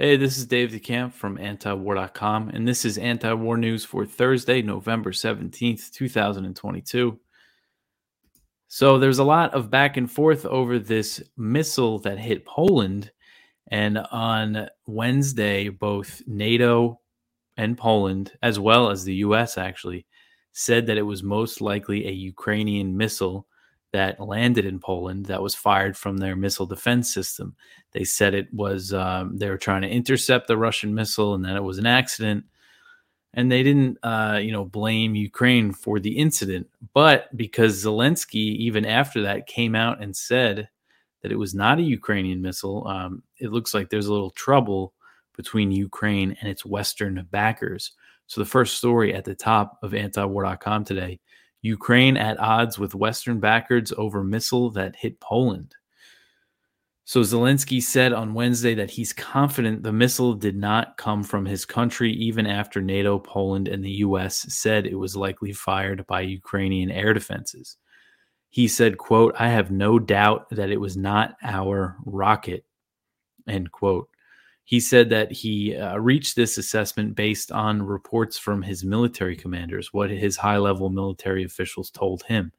Hey, this is Dave DeCamp from antiwar.com, and this is anti war news for Thursday, November 17th, 2022. So, there's a lot of back and forth over this missile that hit Poland. And on Wednesday, both NATO and Poland, as well as the US, actually said that it was most likely a Ukrainian missile that landed in Poland that was fired from their missile defense system. They said it was um, they were trying to intercept the Russian missile and that it was an accident. And they didn't, uh, you know, blame Ukraine for the incident, but because Zelensky, even after that, came out and said that it was not a Ukrainian missile, um, it looks like there's a little trouble between Ukraine and its Western backers. So the first story at the top of antiwar.com today Ukraine at odds with Western backers over missile that hit Poland. So Zelensky said on Wednesday that he's confident the missile did not come from his country, even after NATO, Poland, and the US said it was likely fired by Ukrainian air defenses. He said, quote, I have no doubt that it was not our rocket, end quote. He said that he uh, reached this assessment based on reports from his military commanders, what his high level military officials told him.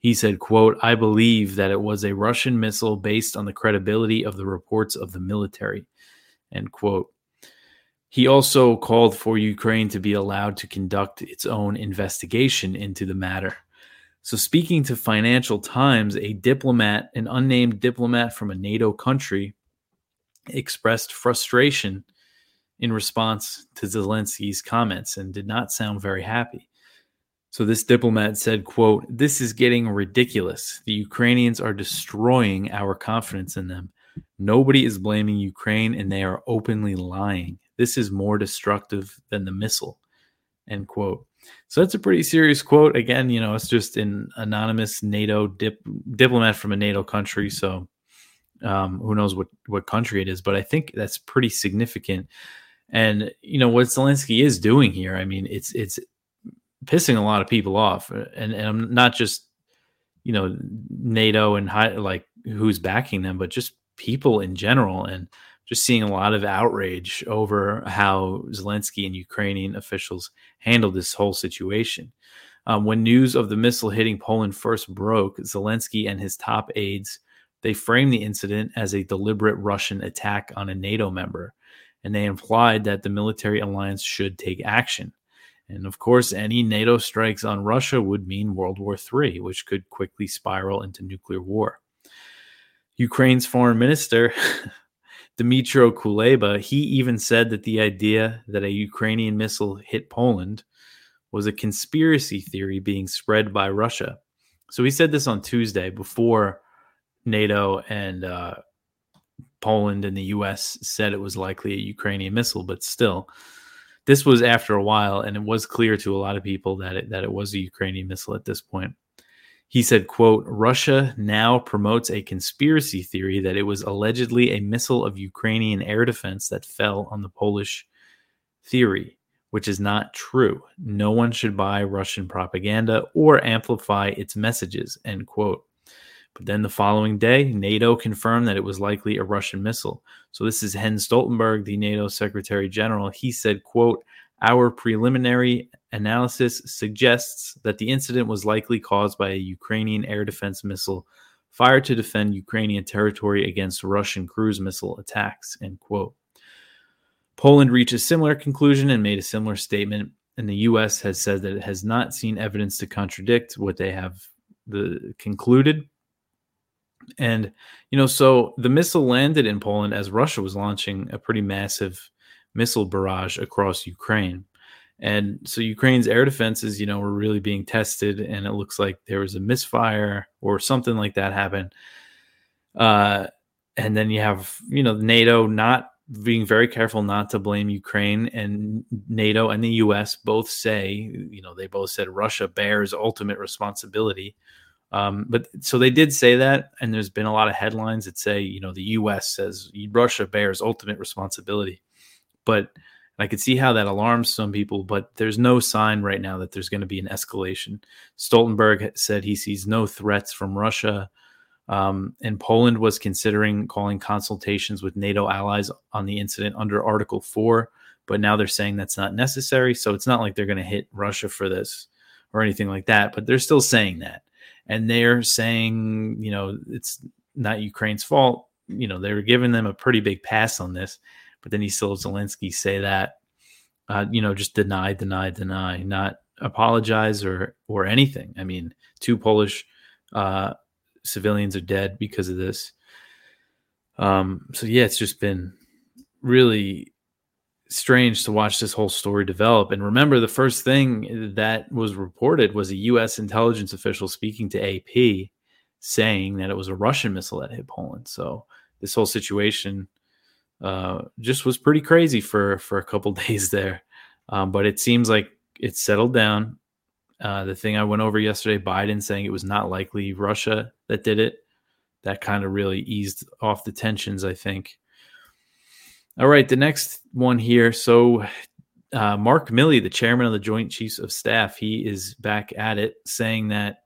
He said, quote, I believe that it was a Russian missile based on the credibility of the reports of the military, end quote. He also called for Ukraine to be allowed to conduct its own investigation into the matter. So, speaking to Financial Times, a diplomat, an unnamed diplomat from a NATO country, expressed frustration in response to Zelensky's comments and did not sound very happy. So this diplomat said, quote, "This is getting ridiculous. The Ukrainians are destroying our confidence in them. Nobody is blaming Ukraine and they are openly lying. This is more destructive than the missile." End quote. So that's a pretty serious quote. Again, you know, it's just an anonymous NATO dip, diplomat from a NATO country, so um, who knows what what country it is, but I think that's pretty significant. And you know what Zelensky is doing here. I mean, it's it's pissing a lot of people off, and and I'm not just you know NATO and high, like who's backing them, but just people in general, and just seeing a lot of outrage over how Zelensky and Ukrainian officials handled this whole situation. Um, when news of the missile hitting Poland first broke, Zelensky and his top aides they framed the incident as a deliberate Russian attack on a NATO member, and they implied that the military alliance should take action. And of course, any NATO strikes on Russia would mean World War III, which could quickly spiral into nuclear war. Ukraine's foreign minister, Dmytro Kuleba, he even said that the idea that a Ukrainian missile hit Poland was a conspiracy theory being spread by Russia. So he said this on Tuesday before NATO and uh, Poland and the U.S. said it was likely a Ukrainian missile, but still, this was after a while, and it was clear to a lot of people that it, that it was a Ukrainian missile at this point. He said, "quote Russia now promotes a conspiracy theory that it was allegedly a missile of Ukrainian air defense that fell on the Polish theory." Which is not true. No one should buy Russian propaganda or amplify its messages. End quote. But then the following day, NATO confirmed that it was likely a Russian missile. So this is Jens Stoltenberg, the NATO Secretary General. He said, quote, our preliminary analysis suggests that the incident was likely caused by a Ukrainian air defense missile fired to defend Ukrainian territory against Russian cruise missile attacks, end quote. Poland reached a similar conclusion and made a similar statement, and the U.S. has said that it has not seen evidence to contradict what they have the, concluded. And, you know, so the missile landed in Poland as Russia was launching a pretty massive missile barrage across Ukraine. And so Ukraine's air defenses, you know, were really being tested, and it looks like there was a misfire or something like that happened. Uh, and then you have, you know, NATO not being very careful not to blame Ukraine, and NATO and the US both say, you know, they both said Russia bears ultimate responsibility um, but so they did say that, and there's been a lot of headlines that say, you know, the U.S. says Russia bears ultimate responsibility. But I could see how that alarms some people, but there's no sign right now that there's going to be an escalation. Stoltenberg said he sees no threats from Russia. Um, and Poland was considering calling consultations with NATO allies on the incident under Article 4, but now they're saying that's not necessary. So it's not like they're going to hit Russia for this or anything like that, but they're still saying that. And they're saying, you know, it's not Ukraine's fault. You know, they were giving them a pretty big pass on this, but then he still Zelensky say that, uh, you know, just deny, deny, deny, not apologize or or anything. I mean, two Polish uh, civilians are dead because of this. Um, so yeah, it's just been really strange to watch this whole story develop. And remember, the first thing that was reported was a U.S. intelligence official speaking to AP, saying that it was a Russian missile that hit Poland. So this whole situation uh, just was pretty crazy for for a couple days there. Um, but it seems like it's settled down. Uh, the thing I went over yesterday, Biden saying it was not likely Russia that did it, that kind of really eased off the tensions, I think. All right, the next one here. So, uh, Mark Milley, the chairman of the Joint Chiefs of Staff, he is back at it, saying that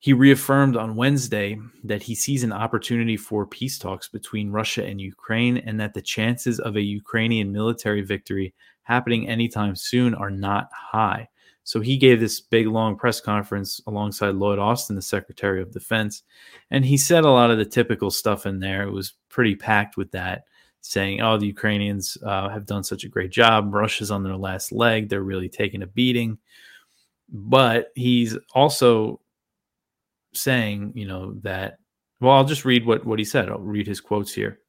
he reaffirmed on Wednesday that he sees an opportunity for peace talks between Russia and Ukraine and that the chances of a Ukrainian military victory happening anytime soon are not high. So he gave this big long press conference alongside Lloyd Austin, the Secretary of Defense, and he said a lot of the typical stuff in there. It was pretty packed with that, saying, "Oh, the Ukrainians uh, have done such a great job. Russia's on their last leg. They're really taking a beating." But he's also saying, you know, that. Well, I'll just read what what he said. I'll read his quotes here.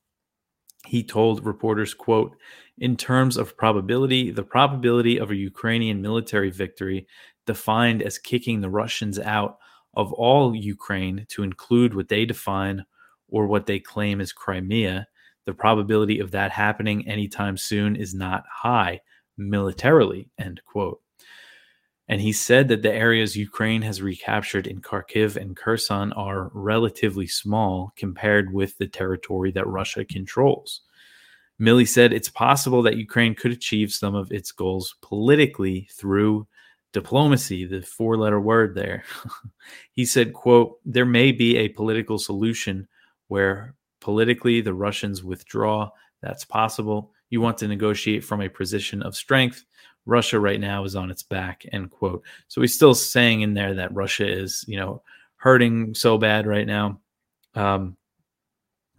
He told reporters, quote, in terms of probability, the probability of a Ukrainian military victory, defined as kicking the Russians out of all Ukraine to include what they define or what they claim is Crimea, the probability of that happening anytime soon is not high militarily, end quote. And he said that the areas Ukraine has recaptured in Kharkiv and Kherson are relatively small compared with the territory that Russia controls. Milley said it's possible that Ukraine could achieve some of its goals politically through diplomacy, the four letter word there. he said, quote, there may be a political solution where politically the Russians withdraw. That's possible. You want to negotiate from a position of strength. Russia right now is on its back, end quote. So he's still saying in there that Russia is, you know, hurting so bad right now. Um,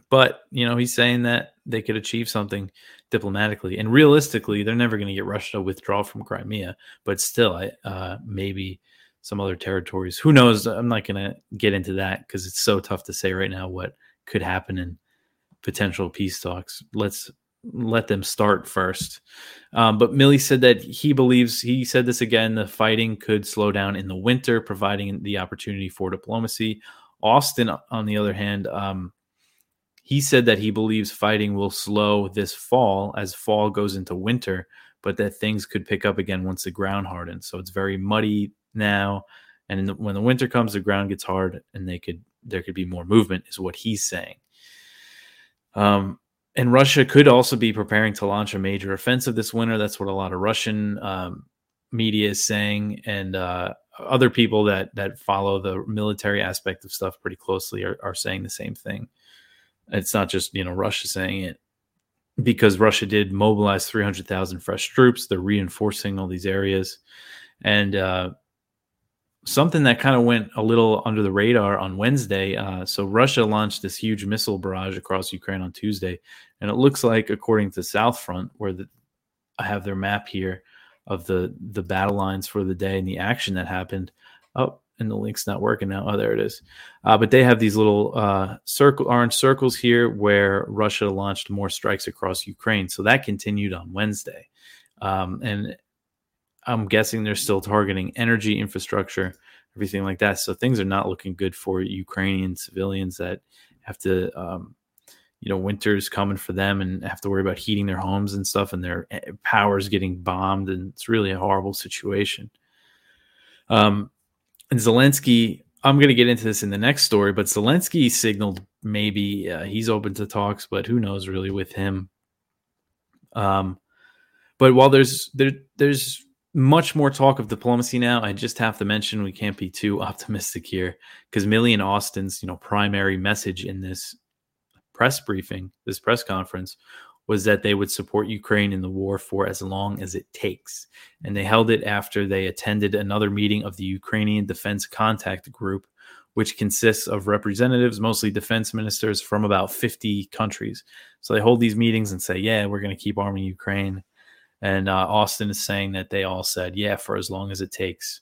but, you know, he's saying that they could achieve something diplomatically. And realistically, they're never going to get Russia to withdraw from Crimea. But still, I, uh, maybe some other territories. Who knows? I'm not going to get into that because it's so tough to say right now what could happen in potential peace talks. Let's let them start first. Um, but Milley said that he believes, he said this again, the fighting could slow down in the winter, providing the opportunity for diplomacy. Austin, on the other hand, um, he said that he believes fighting will slow this fall as fall goes into winter, but that things could pick up again once the ground hardens. So it's very muddy now, and the, when the winter comes, the ground gets hard, and they could there could be more movement, is what he's saying. Um, and Russia could also be preparing to launch a major offensive this winter. That's what a lot of Russian um, media is saying, and uh, other people that that follow the military aspect of stuff pretty closely are, are saying the same thing. It's not just you know Russia saying it because Russia did mobilize 300,000 fresh troops. They're reinforcing all these areas, and uh, something that kind of went a little under the radar on Wednesday. Uh, so Russia launched this huge missile barrage across Ukraine on Tuesday, and it looks like, according to South Front, where the, I have their map here of the the battle lines for the day and the action that happened. Oh, and the link's not working now. Oh, there it is. Uh, but they have these little uh, circle orange circles here where Russia launched more strikes across Ukraine. So that continued on Wednesday, um, and I'm guessing they're still targeting energy infrastructure, everything like that. So things are not looking good for Ukrainian civilians that have to. Um, you know, winter's coming for them and have to worry about heating their homes and stuff, and their eh, power's getting bombed, and it's really a horrible situation. Um, and Zelensky, I'm going to get into this in the next story, but Zelensky signaled maybe uh, he's open to talks, but who knows really with him. Um, but while there's there there's much more talk of diplomacy now. I just have to mention we can't be too optimistic here because Milley and Austin's, you know, primary message in this press briefing, this press conference, was that they would support Ukraine in the war for as long as it takes. And they held it after they attended another meeting of the Ukrainian Defense Contact Group, which consists of representatives, mostly defense ministers from about 50 countries. So they hold these meetings and say, yeah, we're going to keep arming Ukraine. And uh, Austin is saying that they all said, yeah, for as long as it takes.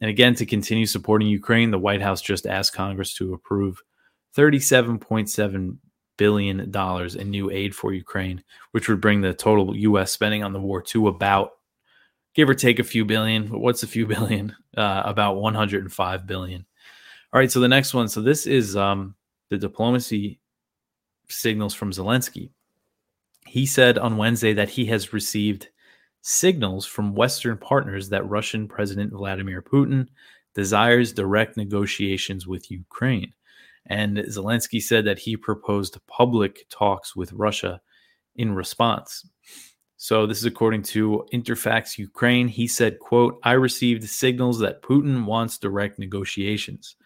And again, to continue supporting Ukraine, the White House just asked Congress to approve $37.7 billion in new aid for Ukraine, which would bring the total U.S. spending on the war to about, give or take a few billion. But what's a few billion? Uh, about 105 billion. All right, so the next one. So this is um, the diplomacy signals from Zelensky. He said on Wednesday that he has received signals from Western partners that Russian President Vladimir Putin desires direct negotiations with Ukraine. And Zelensky said that he proposed public talks with Russia in response. So this is according to Interfax Ukraine. He said, quote, I received signals that Putin wants direct negotiations.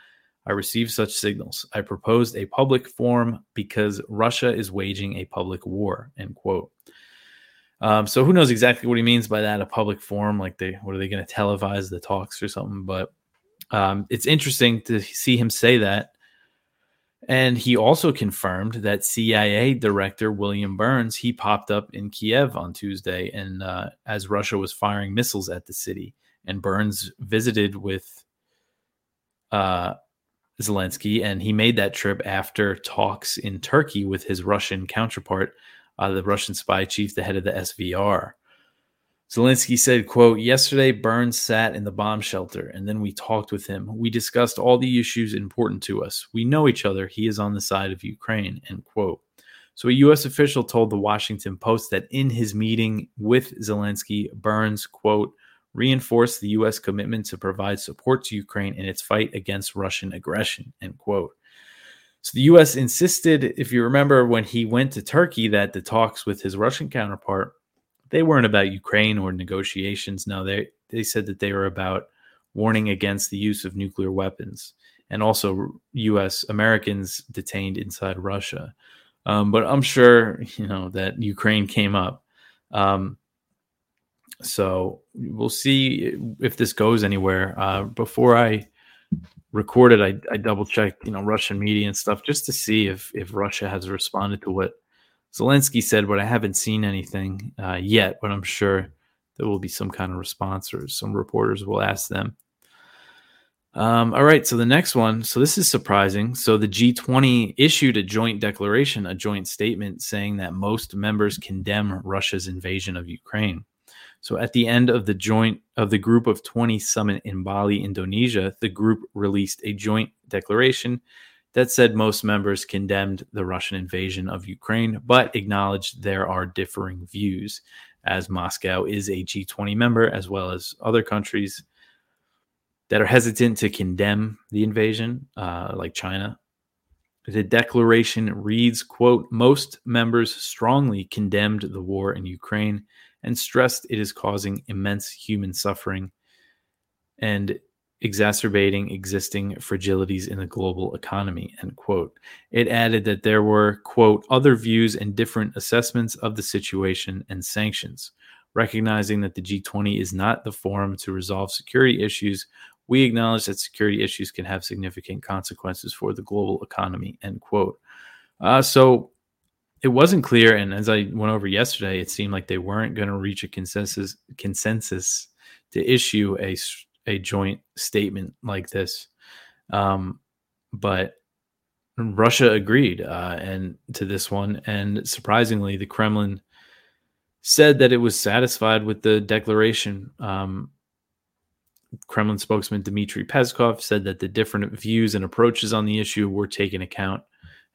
I received such signals. I proposed a public forum because Russia is waging a public war. End quote. Um, so who knows exactly what he means by that? A public forum, like they what are they going to televise the talks or something? But um, it's interesting to see him say that. And he also confirmed that CIA Director William Burns he popped up in Kiev on Tuesday, and uh, as Russia was firing missiles at the city, and Burns visited with uh, Zelensky, and he made that trip after talks in Turkey with his Russian counterpart, uh, the Russian spy chief, the head of the SVR. Zelensky said, quote, Yesterday, Burns sat in the bomb shelter, and then we talked with him. We discussed all the issues important to us. We know each other. He is on the side of Ukraine, end quote. So, a U.S. official told the Washington Post that in his meeting with Zelensky, Burns, quote, reinforced the U.S. commitment to provide support to Ukraine in its fight against Russian aggression. End quote. So the U.S. insisted, if you remember, when he went to Turkey, that the talks with his Russian counterpart they weren't about Ukraine or negotiations. No, they they said that they were about warning against the use of nuclear weapons and also U.S. Americans detained inside Russia. Um, but I'm sure you know that Ukraine came up. Um, so we'll see if this goes anywhere. Uh, before I recorded, I, I double checked, you know, Russian media and stuff just to see if if Russia has responded to what Zelensky said, but I haven't seen anything uh, yet. But I'm sure there will be some kind of response, or some reporters will ask them. Um, all right, so the next one. So this is surprising. So the G20 issued a joint declaration, a joint statement saying that most members condemn Russia's invasion of Ukraine. So at the end of the joint of the Group of 20 summit in Bali, Indonesia, the group released a joint declaration that said most members condemned the Russian invasion of Ukraine, but acknowledged there are differing views, as Moscow is a G20 member, as well as other countries that are hesitant to condemn the invasion, uh, like China. The declaration reads, quote, most members strongly condemned the war in Ukraine and stressed it is causing immense human suffering and exacerbating existing fragilities in the global economy end quote. It added that there were quote other views and different assessments of the situation and sanctions. Recognizing that the g20 is not the forum to resolve security issues we acknowledge that security issues can have significant consequences for the global economy end quote. Uh, so it wasn't clear, and as I went over yesterday, it seemed like they weren't going to reach a consensus consensus to issue a a joint statement like this. Um, but Russia agreed uh, and to this one, and surprisingly, the Kremlin said that it was satisfied with the declaration. Um, Kremlin spokesman Dmitry Peskov said that the different views and approaches on the issue were taken account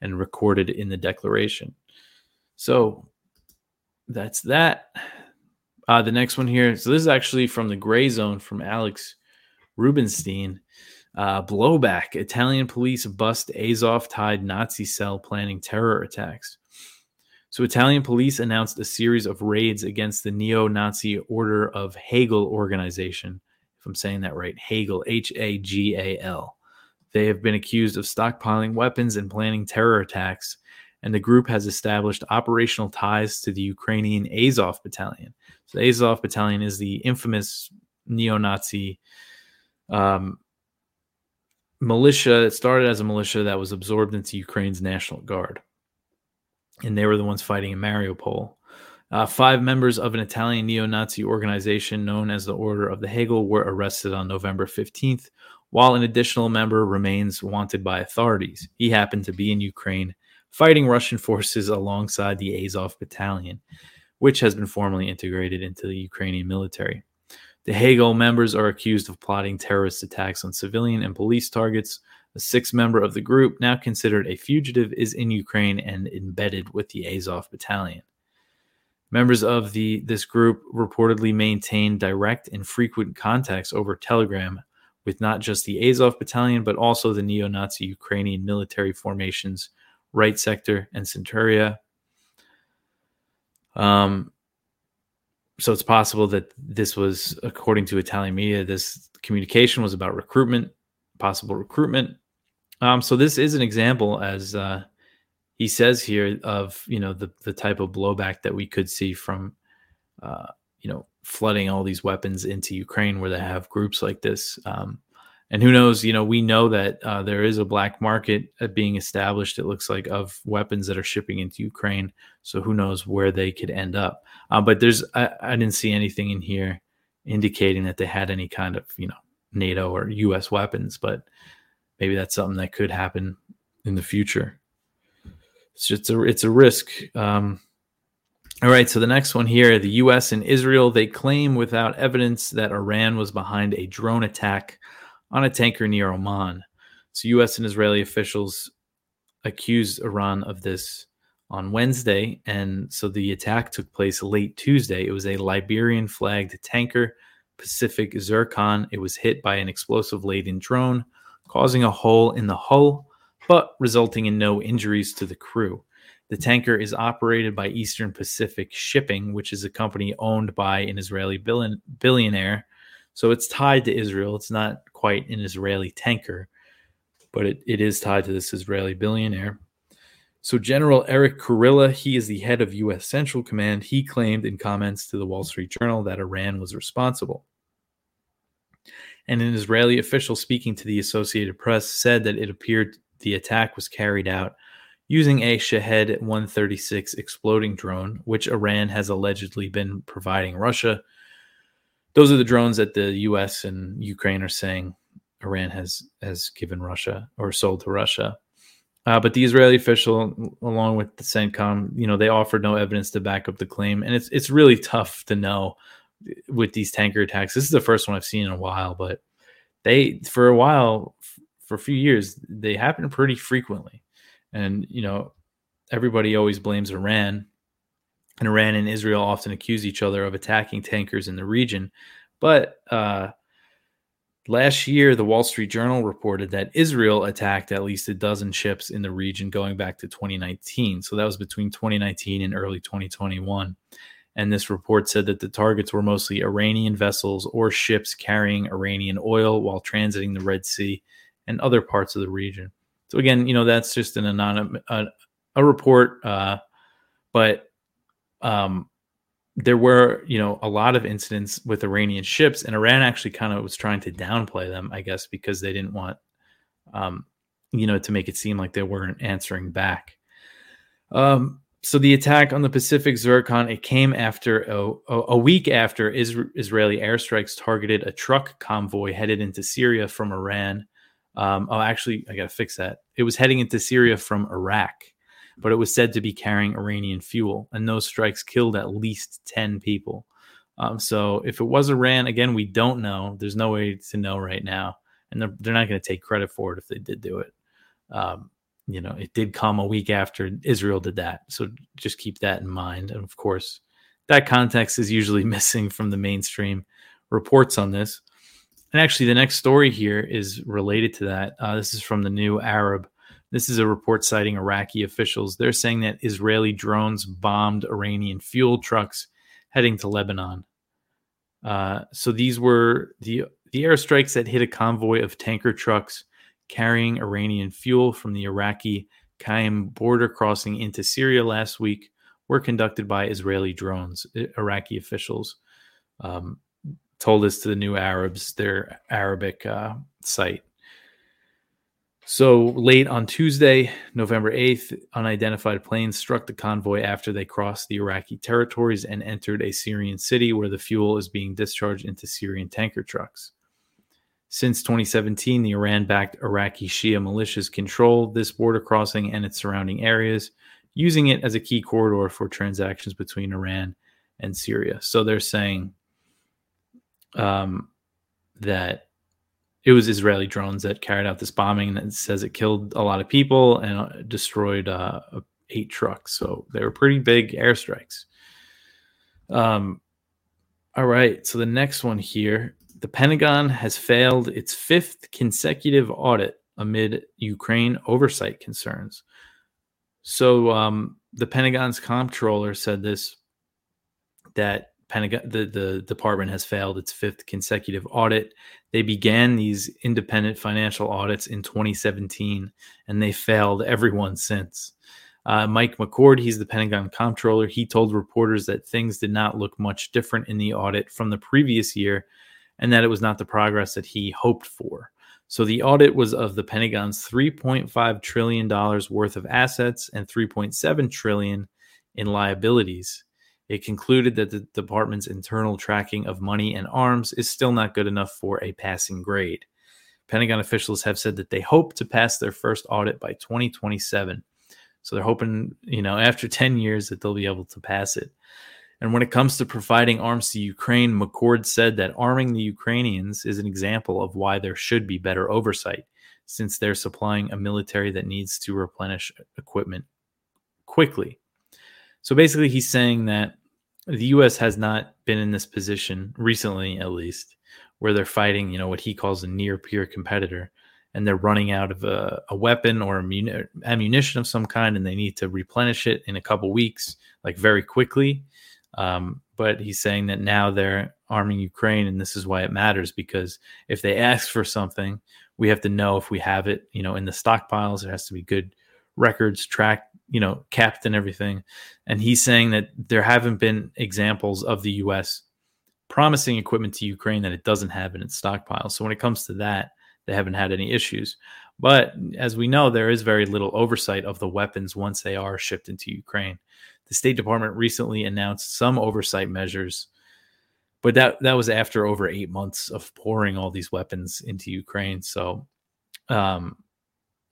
and recorded in the declaration. So that's that. Uh, the next one here. So this is actually from the gray zone from Alex Rubinstein. Uh, blowback. Italian police bust Azov tied Nazi cell planning terror attacks. So, Italian police announced a series of raids against the neo Nazi Order of Hagal organization. If I'm saying that right, Hagal, H A G A L. They have been accused of stockpiling weapons and planning terror attacks, and the group has established operational ties to the Ukrainian Azov Battalion. So, the Azov Battalion is the infamous neo Nazi um, militia. It started as a militia that was absorbed into Ukraine's National Guard and they were the ones fighting in Mariupol. Uh, five members of an Italian neo Nazi organization known as the Order of the Hagal were arrested on November 15th, while an additional member remains wanted by authorities. He happened to be in Ukraine fighting Russian forces alongside the Azov Battalion, which has been formally integrated into the Ukrainian military. The Hagal members are accused of plotting terrorist attacks on civilian and police targets, a sixth member of the group, now considered a fugitive, is in Ukraine and embedded with the Azov battalion. Members of the this group reportedly maintain direct and frequent contacts over Telegram with not just the Azov battalion but also the neo-Nazi Ukrainian military formations Right Sector and Centuria. Um, so it's possible that this was, according to Italian media, this communication was about recruitment, possible recruitment um, so this is an example, as uh, he says here, of you know the the type of blowback that we could see from uh, you know flooding all these weapons into Ukraine, where they have groups like this. Um, and who knows? You know, we know that uh, there is a black market uh, being established. It looks like of weapons that are shipping into Ukraine. So who knows where they could end up? Uh, but there's I, I didn't see anything in here indicating that they had any kind of you know NATO or U.S. weapons, but maybe that's something that could happen in the future. It's just a it's a risk. Um, all right, so the next one here, the U.S. and Israel they claim without evidence that Iran was behind a drone attack on a tanker near Oman. So U.S. and Israeli officials accused Iran of this on Wednesday, and so the attack took place late Tuesday. It was a Liberian flagged tanker, Pacific Zircon. It was hit by an explosive laden drone causing a hole in the hull, but resulting in no injuries to the crew. The tanker is operated by Eastern Pacific Shipping, which is a company owned by an Israeli billionaire. So it's tied to Israel. It's not quite an Israeli tanker, but it, it is tied to this Israeli billionaire. So General Eric Kurilla, he is the head of U.S. Central Command. He claimed in comments to the Wall Street Journal that Iran was responsible and an Israeli official speaking to the Associated Press said that it appeared the attack was carried out using a Shahed 136 exploding drone, which Iran has allegedly been providing Russia. Those are the drones that the US and Ukraine are saying Iran has has given Russia or sold to Russia. Uh, but the Israeli official, along with the CENTCOM, you know, they offered no evidence to back up the claim, and it's it's really tough to know with these tanker attacks. This is the first one I've seen in a while, but they for a while for a few years they happen pretty frequently. And you know, everybody always blames Iran. And Iran and Israel often accuse each other of attacking tankers in the region. But uh, last year, the Wall Street Journal reported that Israel attacked at least a dozen ships in the region going back to 2019. So that was between 2019 and early 2021. And this report said that the targets were mostly Iranian vessels or ships carrying Iranian oil while transiting the Red Sea and other parts of the region. So again, you know that's just an anonymous a, a report, uh, but um, there were you know a lot of incidents with Iranian ships, and Iran actually kind of was trying to downplay them, I guess, because they didn't want um, you know to make it seem like they weren't answering back. Um, so the attack on the Pacific Zircon it came after a, a week after Israeli airstrikes targeted a truck convoy headed into Syria from Iran. Um, oh, actually, I got to fix that. It was heading into Syria from Iraq, but it was said to be carrying Iranian fuel, and those strikes killed at least ten people. Um, so if it was Iran, again, we don't know. There's no way to know right now, and they're, they're not going to take credit for it if they did do it. Um, you know, it did come a week after Israel did that. So just keep that in mind. And of course, that context is usually missing from the mainstream reports on this. And actually, the next story here is related to that. Uh, this is from the New Arab. This is a report citing Iraqi officials. They're saying that Israeli drones bombed Iranian fuel trucks heading to Lebanon. Uh, so these were the the airstrikes that hit a convoy of tanker trucks carrying Iranian fuel from the Iraqi Qaim border crossing into Syria last week were conducted by Israeli drones. Iraqi officials um, told this to the New Arabs, their Arabic uh, site. So late on Tuesday, November 8th, unidentified planes struck the convoy after they crossed the Iraqi territories and entered a Syrian city where the fuel is being discharged into Syrian tanker trucks. Since 2017, the Iran backed Iraqi Shia militias control this border crossing and its surrounding areas, using it as a key corridor for transactions between Iran and Syria. So they're saying um, that it was Israeli drones that carried out this bombing that says it killed a lot of people and uh, destroyed uh, eight trucks. So they were pretty big airstrikes. Um, all right. So the next one here the Pentagon has failed its fifth consecutive audit amid Ukraine oversight concerns. So um, the Pentagon's comptroller said this that Pentagon, the, the department has failed its fifth consecutive audit. They began these independent financial audits in 2017, and they failed everyone since. Uh, Mike McCord, he's the Pentagon comptroller. He told reporters that things did not look much different in the audit from the previous year, and that it was not the progress that he hoped for. So the audit was of the Pentagon's 3.5 trillion dollars worth of assets and 3.7 trillion in liabilities. It concluded that the department's internal tracking of money and arms is still not good enough for a passing grade. Pentagon officials have said that they hope to pass their first audit by 2027. So they're hoping, you know, after 10 years that they'll be able to pass it. And when it comes to providing arms to Ukraine, McCord said that arming the Ukrainians is an example of why there should be better oversight, since they're supplying a military that needs to replenish equipment quickly. So basically, he's saying that the U.S. has not been in this position recently, at least, where they're fighting, you know, what he calls a near peer competitor, and they're running out of a, a weapon or ammunition of some kind, and they need to replenish it in a couple weeks, like very quickly. Um, but he's saying that now they're arming Ukraine, and this is why it matters because if they ask for something, we have to know if we have it, you know, in the stockpiles. There has to be good records tracked you know, capped and everything. And he's saying that there haven't been examples of the U.S. promising equipment to Ukraine that it doesn't have in its stockpile. So when it comes to that, they haven't had any issues. But as we know, there is very little oversight of the weapons once they are shipped into Ukraine. The State Department recently announced some oversight measures, but that that was after over eight months of pouring all these weapons into Ukraine. So um,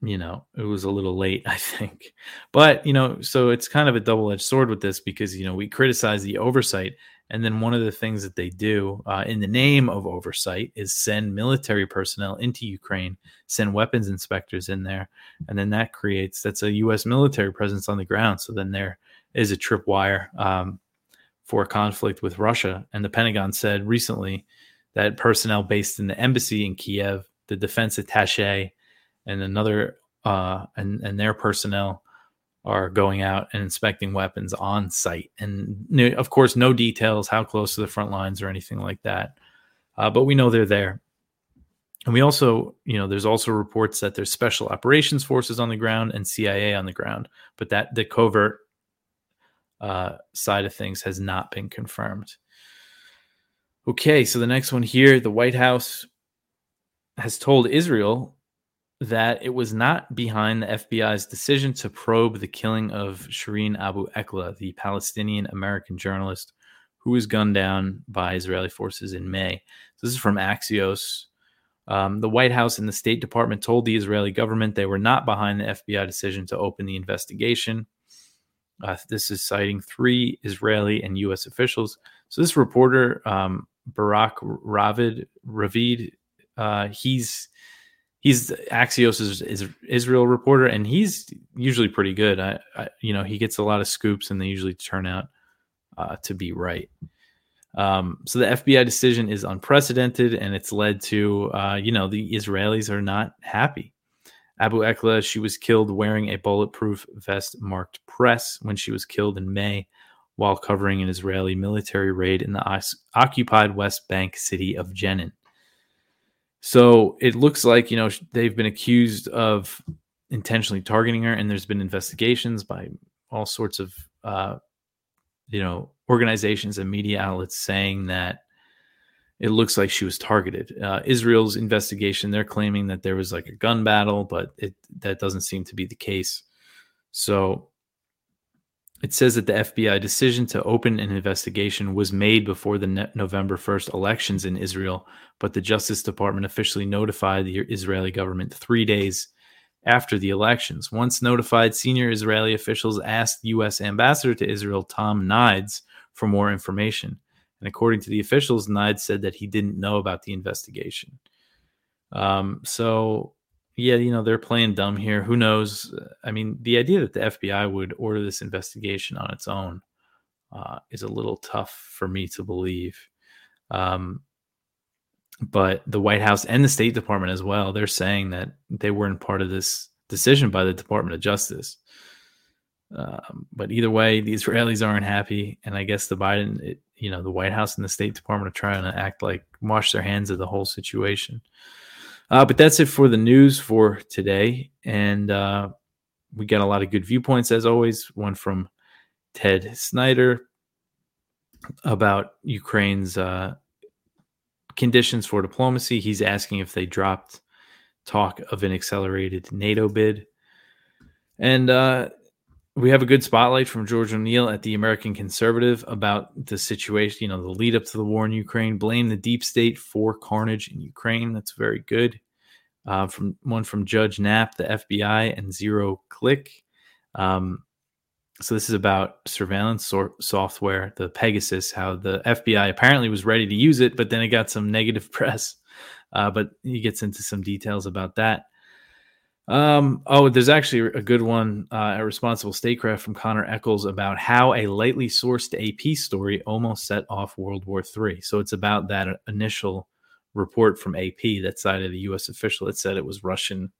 you know, it was a little late, I think. But, you know, so it's kind of a double edged sword with this because, you know, we criticize the oversight. And then one of the things that they do uh, in the name of oversight is send military personnel into Ukraine, send weapons inspectors in there. And then that creates, that's a U.S. military presence on the ground. So then there is a tripwire um, for conflict with Russia. And the Pentagon said recently that personnel based in the embassy in Kiev, the defense attache, and another uh, and and their personnel are going out and inspecting weapons on site. And of course, no details how close to the front lines or anything like that. Uh, but we know they're there. And we also, you know, there's also reports that there's special operations forces on the ground and CIA on the ground, but that the covert uh, side of things has not been confirmed. Okay, so the next one here the White House has told Israel that it was not behind the FBI's decision to probe the killing of Shireen Abu Akleh, the Palestinian American journalist who was gunned down by Israeli forces in May. This is from Axios. Um, the White House and the State Department told the Israeli government they were not behind the FBI decision to open the investigation. Uh, this is citing three Israeli and U.S. officials. So this reporter, um, Barak Ravid, Ravid, uh, he's he's Axios is, Israel reporter, and he's usually pretty good. I, I, you know, he gets a lot of scoops, and they usually turn out uh, to be right. Um, so the FBI decision is unprecedented, and it's led to, uh, you know, the Israelis are not happy. Abu Akleh, she was killed wearing a bulletproof vest marked press when she was killed in May while covering an Israeli military raid in the occupied West Bank city of Jenin. So it looks like, you know, they've been accused of intentionally targeting her, and there's been investigations by all sorts of, uh, you know, organizations and media outlets saying that it looks like she was targeted. Uh, Israel's investigation, they're claiming that there was like a gun battle, but it that doesn't seem to be the case. So it says that the FBI decision to open an investigation was made before the November 1st elections in Israel, but the Justice Department officially notified the Israeli government three days after the elections. Once notified, senior Israeli officials asked U.S. Ambassador to Israel Tom Nides for more information. And according to the officials, Nides said that he didn't know about the investigation. Um, so yeah, you know, they're playing dumb here. Who knows? I mean, the idea that the FBI would order this investigation on its own uh, is a little tough for me to believe. Um, but the White House and the State Department as well, they're saying that they weren't part of this decision by the Department of Justice. Um, but either way, the Israelis aren't happy, and I guess the Biden, it, you know, the White House and the State Department are trying to act like wash their hands of the whole situation. Uh, but that's it for the news for today. And uh, we got a lot of good viewpoints, as always. One from Ted Snyder about Ukraine's uh, conditions for diplomacy. He's asking if they dropped talk of an accelerated NATO bid. And uh, we have a good spotlight from George O'Neill at the American Conservative about the situation, you know, the lead up to the war in Ukraine. Blame the deep state for carnage in Ukraine. That's very good. Uh, from one from Judge Nap, the FBI, and Zero Click. Um, so this is about surveillance so- software, the Pegasus. How the FBI apparently was ready to use it, but then it got some negative press. Uh, but he gets into some details about that. Um, oh, there's actually a good one uh, at Responsible Statecraft from Connor Echols about how a lightly sourced AP story almost set off World War III. So it's about that initial report from AP that cited a U.S. official that said it was Russian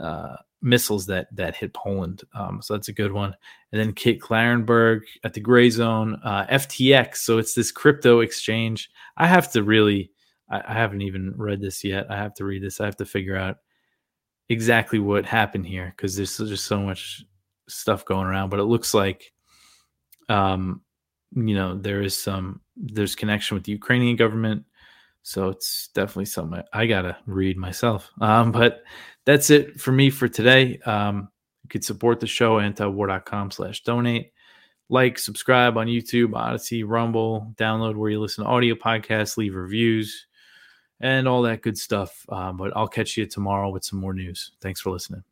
uh, missiles that that hit Poland. Um, so that's a good one. And then Kit Klarenberg at the Gray Zone, uh, FTX. So it's this crypto exchange. I have to really, I, I haven't even read this yet. I have to read this. I have to figure out exactly what happened here because there's just so much stuff going around. But it looks like, um, you know, there is some there's connection with the Ukrainian government. So it's definitely something I gotta read myself. Um, but that's it for me for today. Um, you could support the show antiwar.com slash donate. Like, subscribe on YouTube, Odysee, Rumble, download where you listen to audio podcasts, leave reviews and all that good stuff. Um, but I'll catch you tomorrow with some more news. Thanks for listening.